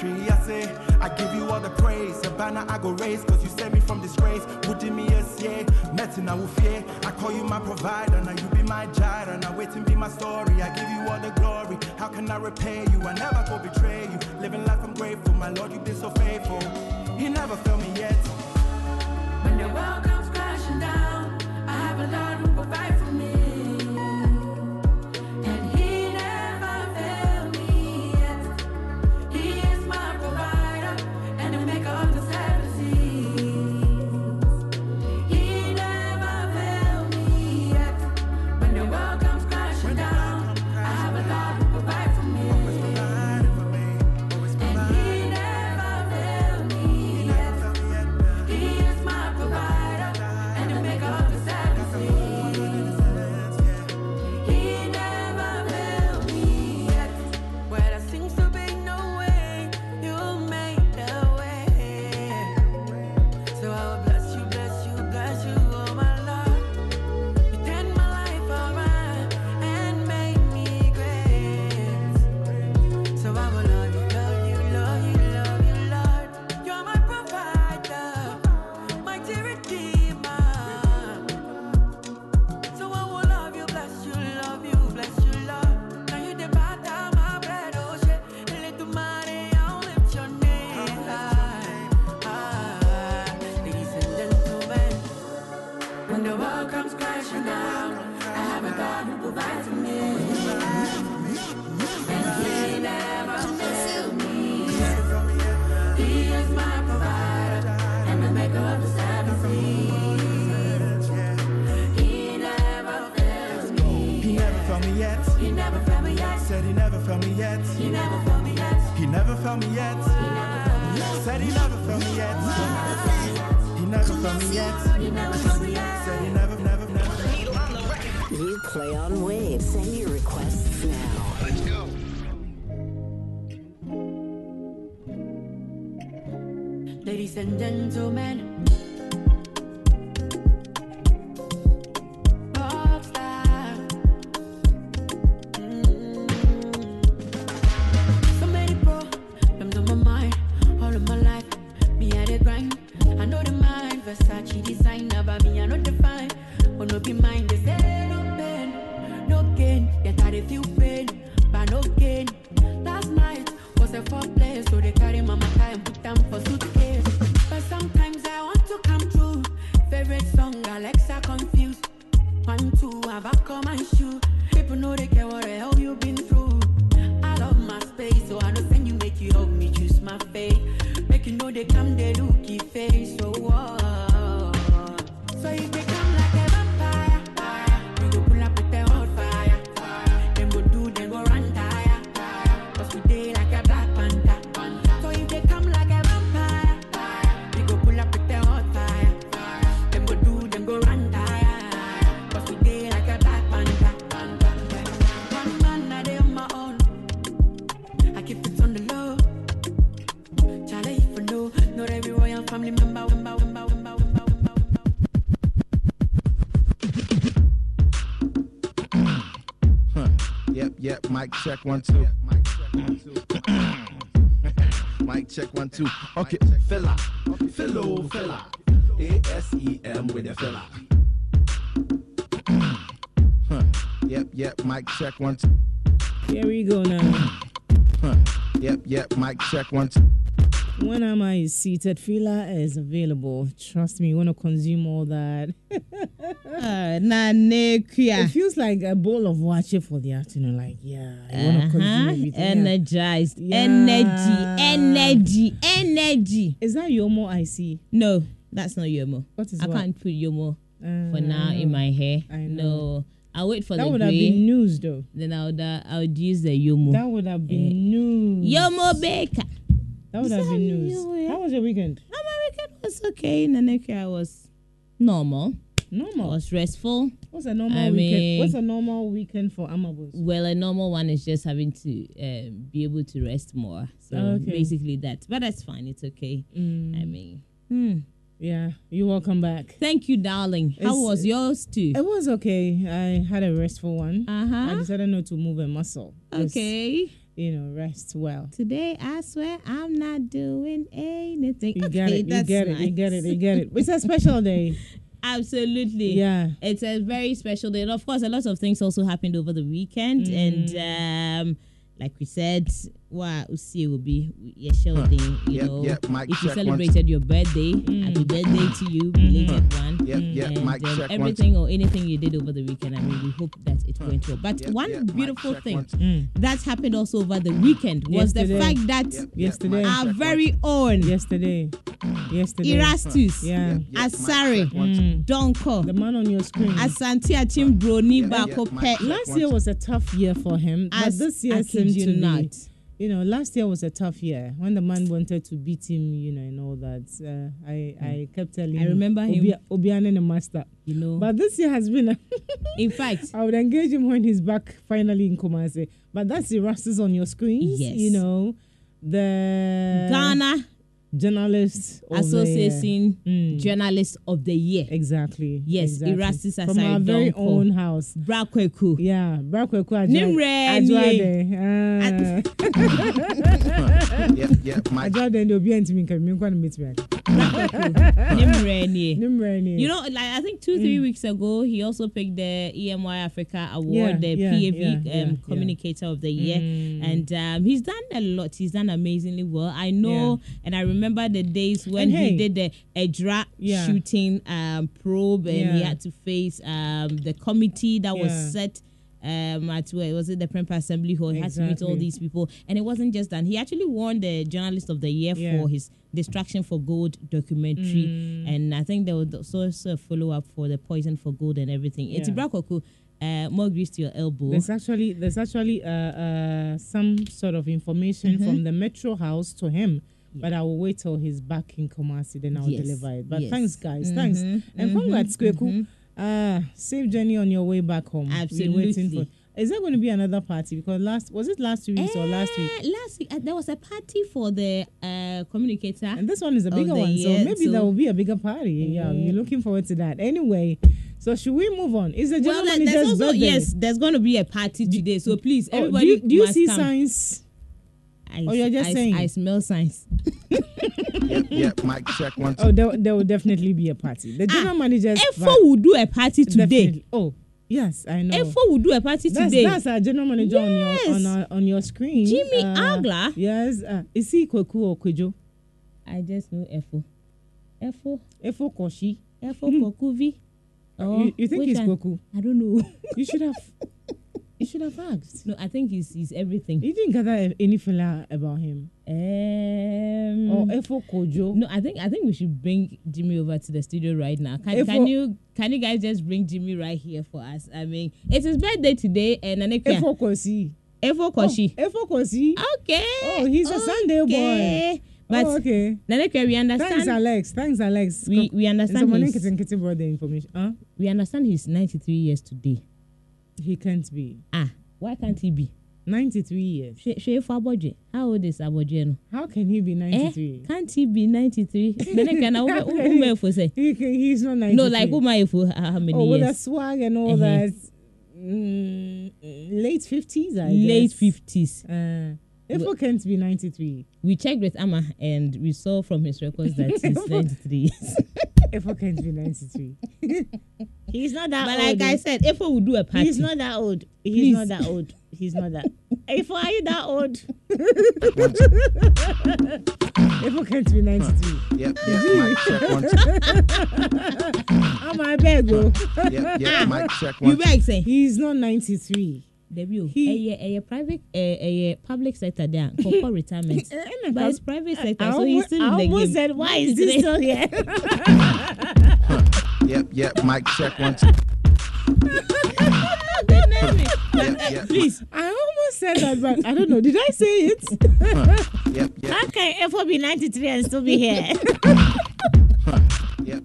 tree. I say, I give you all the praise. A banner I go raise, cause you saved me from disgrace. Putting me yes, yeah. Nothing I will fear. I call you my provider, now you be my gyre. Now wait and be my story. I give you all the glory. How can I repay you? I never from yet. You never You play on waves. Send your requests now. Let's go. Ladies and gentlemen. they come, they looky face, so what? Mic check one two. Mic check one two. Okay, fella, fellow fella, A S E M with a fella. huh. Yep, yep. Mic check one two. Here we go now. Huh. Yep, yep. Mic check one two when am I seated, filler is available. Trust me, you want to consume all that. Ah, it feels like a bowl of water for the afternoon. Like, yeah, you want to uh-huh. consume everything. Energized. Yeah. Energy, energy, energy. Is that Yomo I see? No, that's not Yomo. What is I what? can't put Yomo uh, ah, for now in my hair. I know. No. I wait for that the would gray. have been news though. Then I would uh, I would use the Yomo. That would have been uh, news. Yomo Baker. That would have been news. How was your weekend? My weekend was okay. In Nanaka, I was normal. Normal. I was restful. What's a normal I weekend? Mean, What's a normal weekend for Amabos? Well, a normal one is just having to uh, be able to rest more. So ah, okay. basically that. But that's fine. It's okay. Mm. I mean, mm. Yeah, you're welcome back. thank you, darling. How It's- was yours too? It was okay. I had a restful one. Uh-huh. I decided not to move a muscle. Just, Okay. you know, rest well. Today, I swear I'm not doing anything. You okay, get it. You get it. You get it. You get it. It's a special day. Absolutely. Yeah. It's a very special day. And of course, a lot of things also happened over the weekend. Mm. And um, like we said, wow, Usi will be your show day. You Yep, know, yep, mic if you check one, celebrated your birthday, Mm. happy birthday to you, Mm-hmm. belated one. Yep, yep, and mic um, check one, everything or anything you did over the weekend, I mean, we hope that it went well. But Yep, one yep, beautiful check thing. Mm. that happened also over the weekend was the fact that Yep, yep, Yesterday. our very own Yesterday. Yesterday. Erastus, Yeah. Yep, yep, mic Asare, check. Mm. Donkor, The man on your screen. Asante Achim Broni Yeah, Bako yeah, Last year was a tough year for him, but As this year I seemed kid you to not. You know, last year was a tough year when the man wanted to beat him. You know, and all that. Uh, I I kept telling. I remember him. Obi- Obiane the master. You know, But this year has been. A in fact, I would engage him when he's back finally in Kumasi. But that's Erastus on your screens. Yes. You know, the Ghana journalist of the year. Association Mm. Journalist of the Year, Exactly. Yes, exactly. Erastus from our very Donkor. own house. Brakweku. Yeah, Brakweku Nimre. Ajwade. Yep, yep, mic Ajwade ndi obi antimi nka mi nkwa no meet me. Nimrenie. Nimre. You know, like I think two, three weeks ago, he also picked the EMY Africa Award, Yeah, the yeah, PAV yeah, um, yeah, yeah. Communicator of the Year, Mm. and um, he's done a lot. He's done amazingly well. I know, and I remember the days when hey- he did the Ejura Yeah. shooting um, probe, and he had to face um, the committee that was set. Um, at where was it the Prempeh Assembly Hall? He had to meet all these people, and it wasn't just that. He actually won the Journalist of the Year Yeah. for his Distraction for Gold documentary, Mm. and I think there was also a follow up for the Poison for Gold and everything. It's Yeah. Ibrakoku, uh, more grease to your elbow. There's actually there's actually uh, uh, some sort of information Mm-hmm. from the Metro House to him, but I will wait till he's back in Kumasi, then I'll Yes, deliver it. But yes. thanks, guys. Thanks, Mhm, and mhm, congrats, Kweku. Uh, safe journey on your way back home. Absolutely. for. Is there going to be another party? Because last was it last two weeks or last week? Uh, last week, uh, there was a party for the uh, communicator. And this one is a bigger one, so maybe so- there will be a bigger party. Yeah, Mm. you're looking forward to that. Anyway, so should we move on? Is the general well, there's manager's also birthday? yes, there's going to be a party today. So please, Oh, everybody, do you, do you see come. signs? I, Oh, you're just I, saying? I smell signs. Yep, mic check one. Oh, there, there will definitely be a party. The general manager's Efo va- will do a party today. definitely- Oh, yes, I know. Efo will do a party that's, today. that's our general manager on your Yes. on our, on your screen. Jimmy Uh, Agla? Yes, uh, is he Kweku or Kwejo? I just know Efo. Efo. Efo Koshi. Efo Kokuvi. Oh, you, you think he's? Kweku? I don't know. You should have. you should have asked. no, I think he's he's everything. You didn't gather any fella about him. Um, Or Efo Kojo. no, I think I think we should bring Jimmy over to the studio right now. Can, Efo- can you can you guys just bring Jimmy right here for us? I mean, it's his birthday today, and Anekya Efo Kosi. Efo Koshi. Oh, Efo Kosi. Okay. Oh, he's a Sunday boy. But oh, okay. Nanekya, we Thanks, understand. Alex. Thanks, Alex. We we understand Someone his, can get brought the information. Huh? we understand he's 93 years today. He can't be. Ah, why can't he be? 93 years. Shey for Aboje. How old is Aboje no? How can he be Eh, 93? can't he be 93? Nanekya na How who can who he- he's not 93. No, like who my for how many Oh, with the years? swag and all that. Mm, late 50s, I Late guess. 50s. Uh, Efo can't be 93. We checked with Amma and we saw from his records that he's 93 years. Efo can't be 93. he's not that but old. But like I eh? said, if we will do a party, He's not that old. He's Please. not that old. He's not that. Efo, are you that old? Efo can't be 93. Yep, yep, mic check one. I'm a beg. oh. Yep, yep, ah, mic check you one. beg say, He's not 93. Debbie, oh. He- a, a private, eh, a, a public sector there, for retirement. Eh, eh, but it's private sector, I so he's almost, still I in the almost said, why is this still here? Yep, yep, mic check. Yep, yep, Please, I almost said that, but I don't know. Did I say it? Yep, yep, How can Efo be 93 and still be here?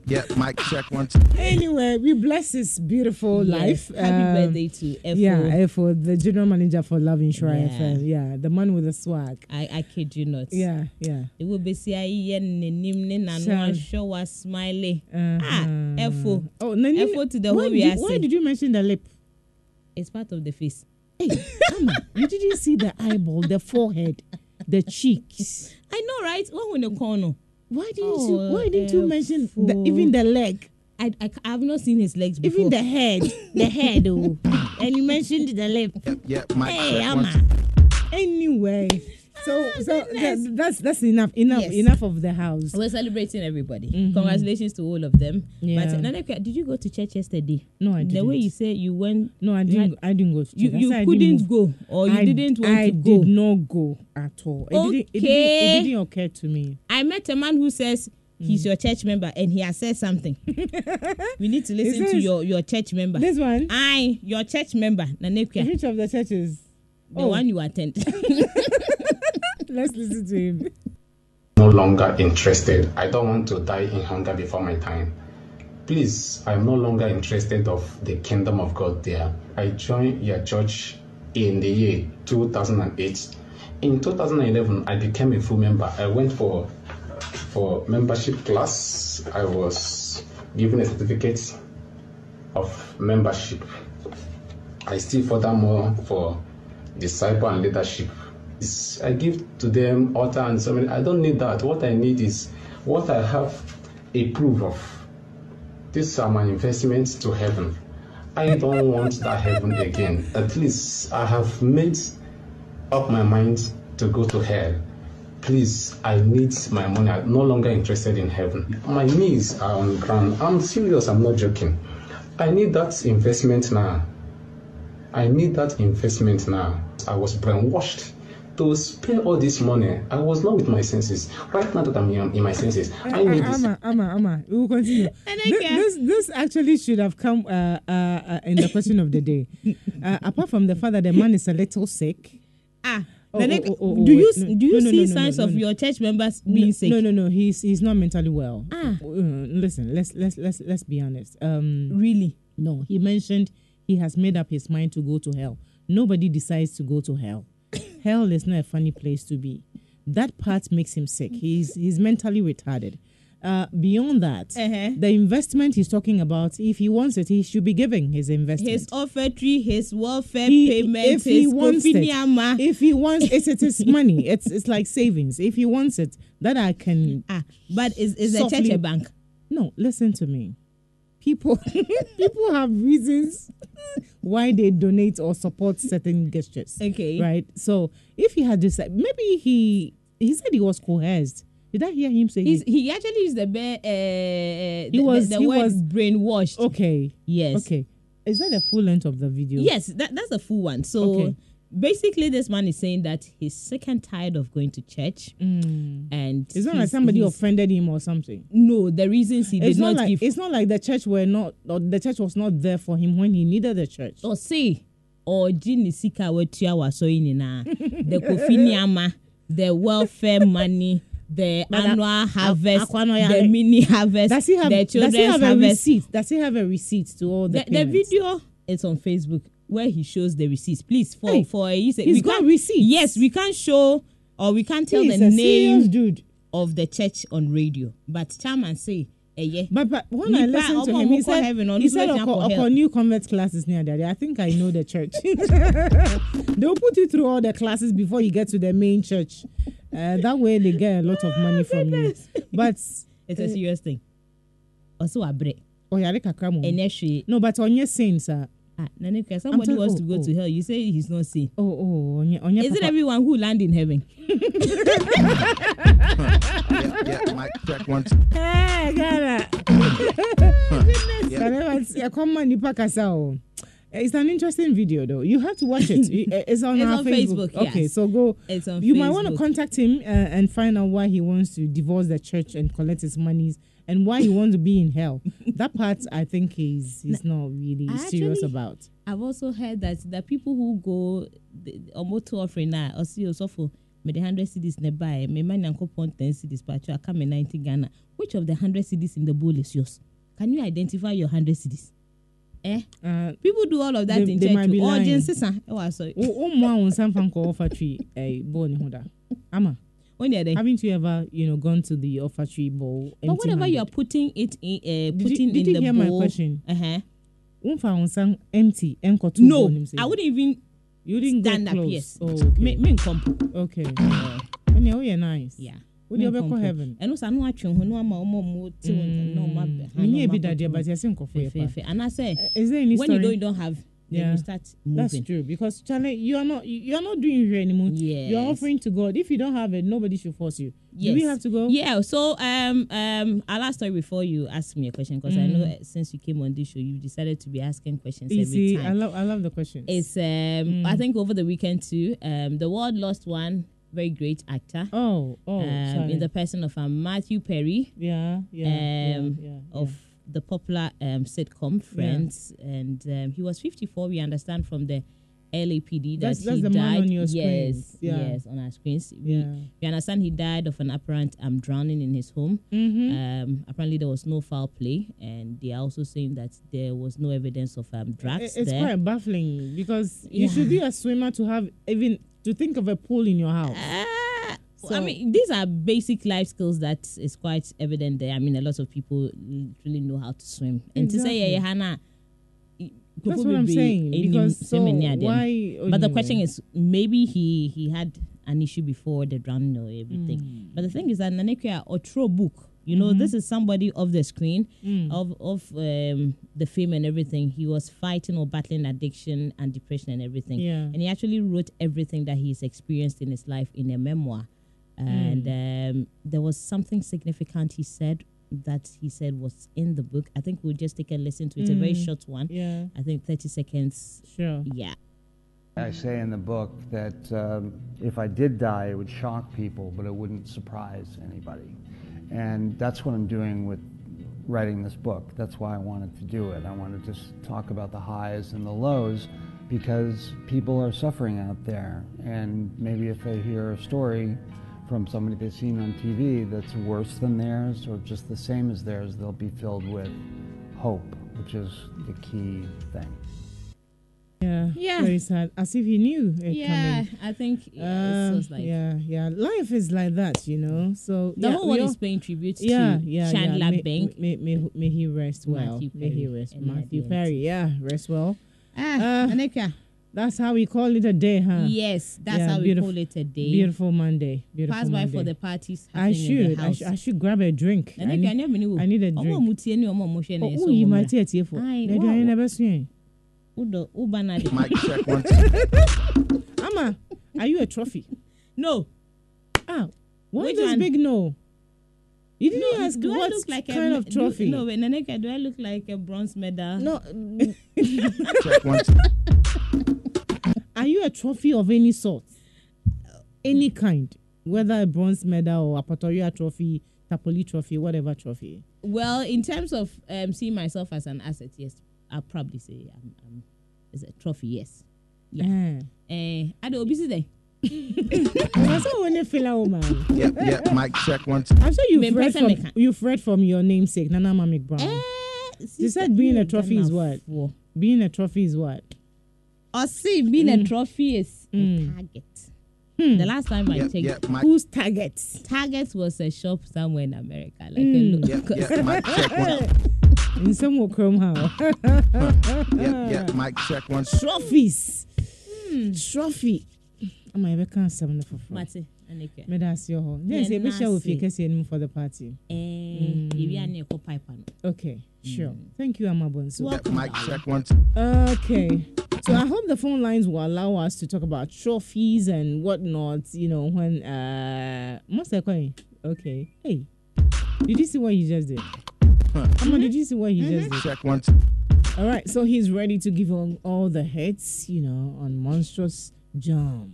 yep, yep, yeah, mic check once. Anyway, we bless his beautiful life. Happy Um, birthday to Efo. Yeah, for the general manager for Love Insure Yeah. FM. Yeah, the man with the swag. I, I kid you not. Yeah, yeah. It will be yɛ n'anim ne n'ano Sure. ahwɛ wa smiley. Uh-huh. Ah, Efo. Oh, Nani, Efo to the why whole did, you- why did you mention the lip? It's part of the face. Hey, come on. you didn't see the eyeball, the forehead, the cheeks. I know, right? When we the corner. Why didn't Oh, you? Why didn't you eh, mention the, even the leg, I, I I have not seen his legs before. even the head, the head? Oh, and you mentioned the lip. Yeah, yeah, mic Hey, check Amma. Anyway, so so that, that's that's enough. Enough. Yes. Enough of the house. We're celebrating everybody. Congratulations to all of them. Mm-hmm. Yeah. But Naneka, did you go to church yesterday? No, I didn't. The way you said you went, No, I didn't. I didn't go. To you, church. I you I couldn't go, or you I, didn't want I to go. did not go at all. It, didn't, it, didn't, Okay. it didn't occur to me. I met a man who says he's Mm. your church member and he has said something. we need to listen to your, your church member. This one, I, your church member, Naneka, which of the churches? the oh. one you attend. Let's listen to him. no longer interested. I don't want to die in hunger before my time. Please, I'm no longer interested of the kingdom of God there. I joined your church in the year 2008. In 2011, I became a full member. I went for for membership class. I was given a certificate of membership. I still furthermore for disciple and leadership. I give to them altar and so many. I don't need that. What I need is what I have a proof of. These are my investments to heaven. I don't want that heaven again. At least I have made up my mind to go to hell. Please, I need my money. I'm no longer interested in heaven. My knees are on the ground. I'm serious. I'm not joking. I need that investment now. I need that investment now. I was brainwashed to spend all this money. I was not with my senses. Right now that I'm in, in my senses, I need this. Amma, Amma, Amma, we will continue. And Thi- again- this, this actually should have come uh, uh, uh, in the question of the day. Uh, apart from the fact that the man is a little sick. ah, Oh, Naneka, oh, oh, oh, do you no, do you no, no, see no, no, signs no, of no. your church members being no, sick? No, no, no. He's he's not mentally well. Ah. Uh, listen, let's let's let's let's be honest. Um, Really? no, he mentioned he has made up his mind to go to hell. Nobody decides to go to hell. Hell is not a funny place to be. That part makes him sick. He's he's mentally retarded. Uh, beyond that, Uh-huh. the investment he's talking about, if he wants it, he should be giving his investment. His offertory, his welfare He- payment, if he wants it, if he wants it, it is money. It's it's like savings. If he wants it, that I can Ah, but is is the church a bank? No, listen to me. People people have reasons why they donate or support certain gestures. Okay. Right? So if he had decided maybe he he said he was coerced. Did I hear him say He's, he, he actually used the be, uh, He the, was- the, the he word was- brainwashed. Okay. Yes. Okay. Is that the full length of the video? Yes, that, that's the full one. So Okay. Basically, this man is saying that he's sick and tired of going to church, and Mm. It's not like somebody offended him or something. No, the reasons he It's did not, not like give it's not like the church were not or the church was not there for him when he needed the church. or say or ne sika watua wasɔre nyinaa the kofi nneɛma the welfare money the But annual a- harvest Akwa no the mini harvest Does he have the does he children's have a receipt? Does he have a receipt to all the the, the video It's on facebook where he shows the receipts please for Hey, for a he's we got can't- receipts. yes we can't show or we can't tell He's the a name dude. of the church on radio but chairman say eh yeah But, but when I listened to him, he said, heaven, ọ̀nà he said bẹ́ẹ̀ Oko, kọ hell." Oko new convert classes near there. I think I know the church. They'll put you through all the classes before you get to the main church. Uh, that way they get a lot of money from you. But it's a serious thing also abre oh yeah, kakra mo. ɛnɛ hwee No, but on your sins, sir. Ah, Naneka, somebody tell- wants oh, to go oh. to hell. You say he's not seen. Oh, oh, on your, on your Is it everyone who land in heaven? Yeah, yeah, mic check one, two. Hey, Ghana. Goodness. Yeah, come on, nipa kasa o. It's an interesting video though. You have to watch it. It- It's on It's our on Facebook. Facebook, Okay, yes. so go. It's on you might want to contact him uh, and find out why he wants to divorce the church and collect his monies and why he wants to be in hell. that part I think he's he's not really I serious actually- about. I've also heard that the people who go the omoto offering now or see also for mede 100 cities ne baeɛ mema nyankopɔn 10 cities patro aka me 90 ghana. Which of the 100 cities in the bowl is yours? Can you identify your 100 cities? Eh? Uh, people do all of that They- in they church might be o lying. ɔgye nsesa ɛwɔ asɔre wo wo mmoa wo nsa mfa nkɔ ɔfatwi eh, bɔɔ ne ho da ama haven't you ever you know gone to the ɔfatwi bowl but whatever you are putting it in uh, Did you- putting did in you the hear my bowl question? uh-huh. womfa wo nsa empty ɛnkɔto no bowl nim sɛ- i wouldn't even you didn't stand get up close. yes. Oh, okay. me me nkompo okay. Ɛnea woyɛ nice. Yeah. Wode me wobɛkɔ nkompo. heaven. Ɛno sa no atwe ho no ama ɔma mu te wo ntam na ɔma bɛ- ha na menyɛ ɔma bi dadeɛ kɔto but yɛse nkɔfo yɛ pa. fɛfɛɛfɛ anaasɛ is there any when you story? don't you don't have then Yeah. you start That's true because Charlie, you are not you are not doing it anymore. Yes. You are offering to God. If you don't have it, nobody should force you. Yes. Do we have to go? Yeah, so um um our last story before you ask me a question because I know uh, since you came on this show you decided to be asking questions You every see, time. I love I love the questions. It's um I think over the weekend too. Um the world lost one very great actor. oh oh um, in the person of um, Matthew Perry yeah yeah um, yeah, yeah, of the popular um, sitcom Friends, and um, he was 54. We understand from the LAPD that That's- he that's the died. man on your screen. yes, screens. Yeah. yes, on our screens. We, Yeah. we understand he died of an apparent um, drowning in his home. Mm-hmm. Um, apparently, there was no foul play, and they are also saying that there was no evidence of um, Yeah. drugs It's there. quite baffling because you should be a swimmer to have even to think of a pool in your house. Ah, I mean, these are basic life skills that is quite evident there. I mean, a lot of people really know how to swim. And to say, yeah. Hannah, That's what I'm saying. Because so why? But the question is, maybe he he had an issue before the drowning or everything. Hmm. But the thing is that Nanekea or Tro book. You know, Mm-hmm. this is somebody of the screen, Hmm. of of um, the fame and everything. He was fighting or battling addiction and depression and everything. Yeah. And he actually wrote everything that he's experienced in his life in a memoir. And um, there was something significant he said that he said was in the book. I think we'll just take a listen to it. It's a very short one. yeah, I think 30 seconds. sure. Yeah. I say in the book that um, if I did die, it would shock people, but it wouldn't surprise anybody. And that's what I'm doing with writing this book. That's why I wanted to do it. I wanted to just talk about the highs and the lows because people are suffering out there. And maybe if they hear a story from somebody they've seen on TV that's worse than theirs or just the same as theirs, they'll be filled with hope, which is the key thing. Yeah, Yeah. Very sad. As if he knew it Yeah, coming. I think yeah, Uh, it's like yeah, yeah. Life is like that, you know. So the yeah, whole we world all- is paying tribute yeah, to yeah, Chandler yeah. May, Bing. May, may, may he rest well. Matthew May he rest. and Matthew Perry, yeah, rest well. Ah, Uh, Aneka. That's how we call it a day, huh? Yes, that's Yeah, how we call it a day. Beautiful Monday. Beautiful Pass by Monday. for the parties I happening in should. the I should. I should grab a drink. I Aneka, need, I need, I need a drink. mutie ni ọmọ mo hwẹ na Oh, oh, you ọmọ might mra. tie for. Aye, They never swing. Udo uba na. Mic check one two. Ama, are you a trophy? No. Ah, why Which this one? big no? You didn't No, ask do I what look like kind a of trophy. Do, no, wait, Naneka, do I look like a bronze medal? no. Check one two. Are you a trophy of any sort? Any kind, whether a bronze medal or a Pretoria trophy, Tapoli trophy, whatever trophy. Well, in terms of um, seeing myself as an asset, yes, I'll probably say I'm, I'm is a trophy. Yes. Yeah. Eh. Eh, I don't busy there. I saw when you feel woman. Yep, yep. Mic check once. I'm sure you've read from you've read from your namesake, Nana Mamik Brown. Eh, She said being a trophy is what? Being a trophy is what? Or see, being a mm. trophy is a mm. target. Hmm. The last time I Yep, checked, yep. Mic, Whose targets? Target was a shop somewhere in America, like a yep, local. yep. Mic check one. In some will chrome how. Yep, yep. Mic check one. Trophies. Hmm. Trophy. Am I ever can't seven for front? Mate, Anike. Me that's your home. Then Yeah, say, make sure we nasty. fake us for the party. Eh, if you are near pipe and Okay, sure. Thank you, Amabonso. Yep, mic check one two. Okay. So I hope the phone lines will allow us to talk about trophies and whatnot, you know, when uh what's that going? Okay. Hey. Did you see what he just did? Amma, did you see what he just did? Check once. All right, so he's ready to give on all the hits, you know, on monstrous jump.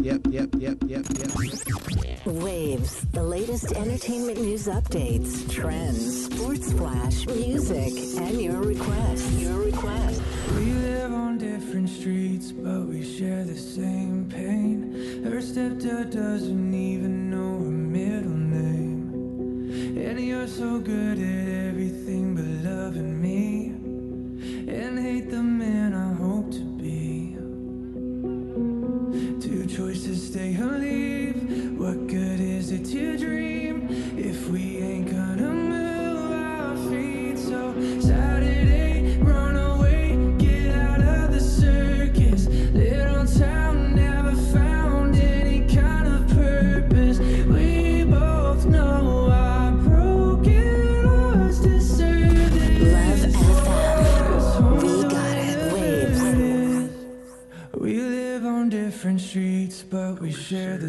Yep, yep, yep, yep, yep. Waves, the latest entertainment news updates, trends, sports flash, music, and your requests. Your requests. We live on different streets, but we share the same pain. Her stepdad doesn't even know her middle name. And you're so good at everything but loving me. And hate the man I hope Two choices stay or leave.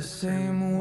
The same world.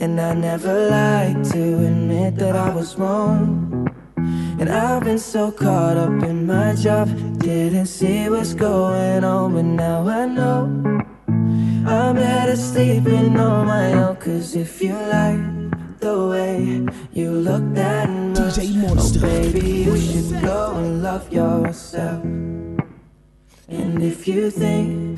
And I never like to admit that I was wrong. And I've been so caught up in my job, didn't see what's going on, but now I know. I'm better sleeping on my own, cause if you like the way you look that much, DJ Monster. oh baby, you should go and love yourself. And if you think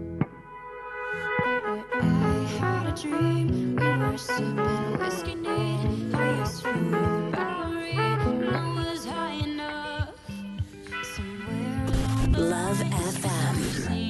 had a dream. We were sipping whiskey neat. No was high enough. Somewhere along the Love FM.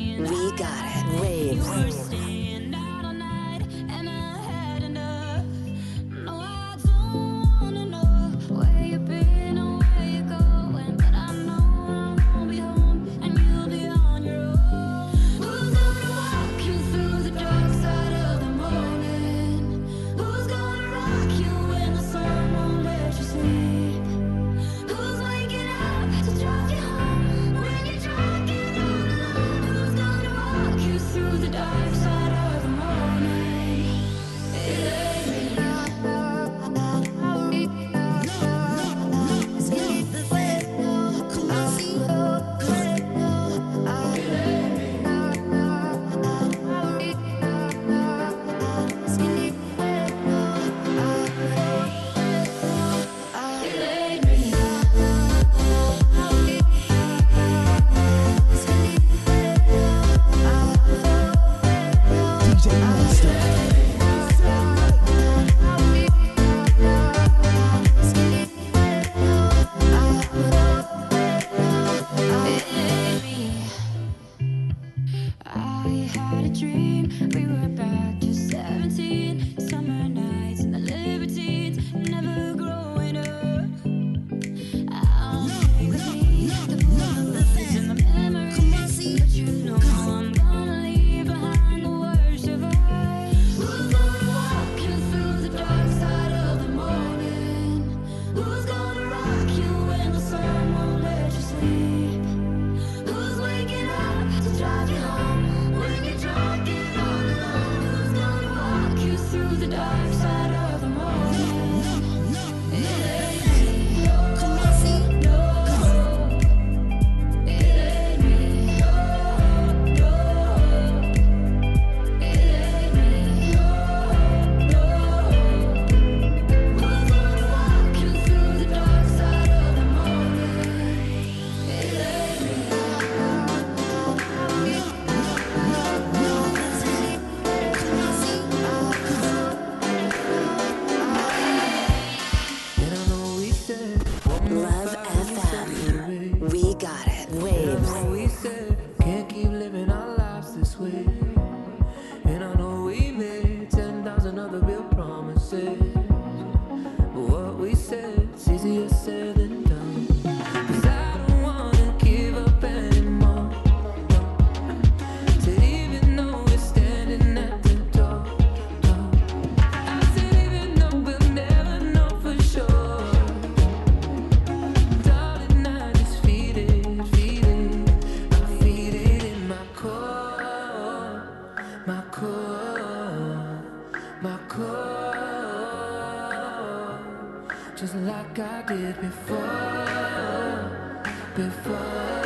Had a dream. Before, before.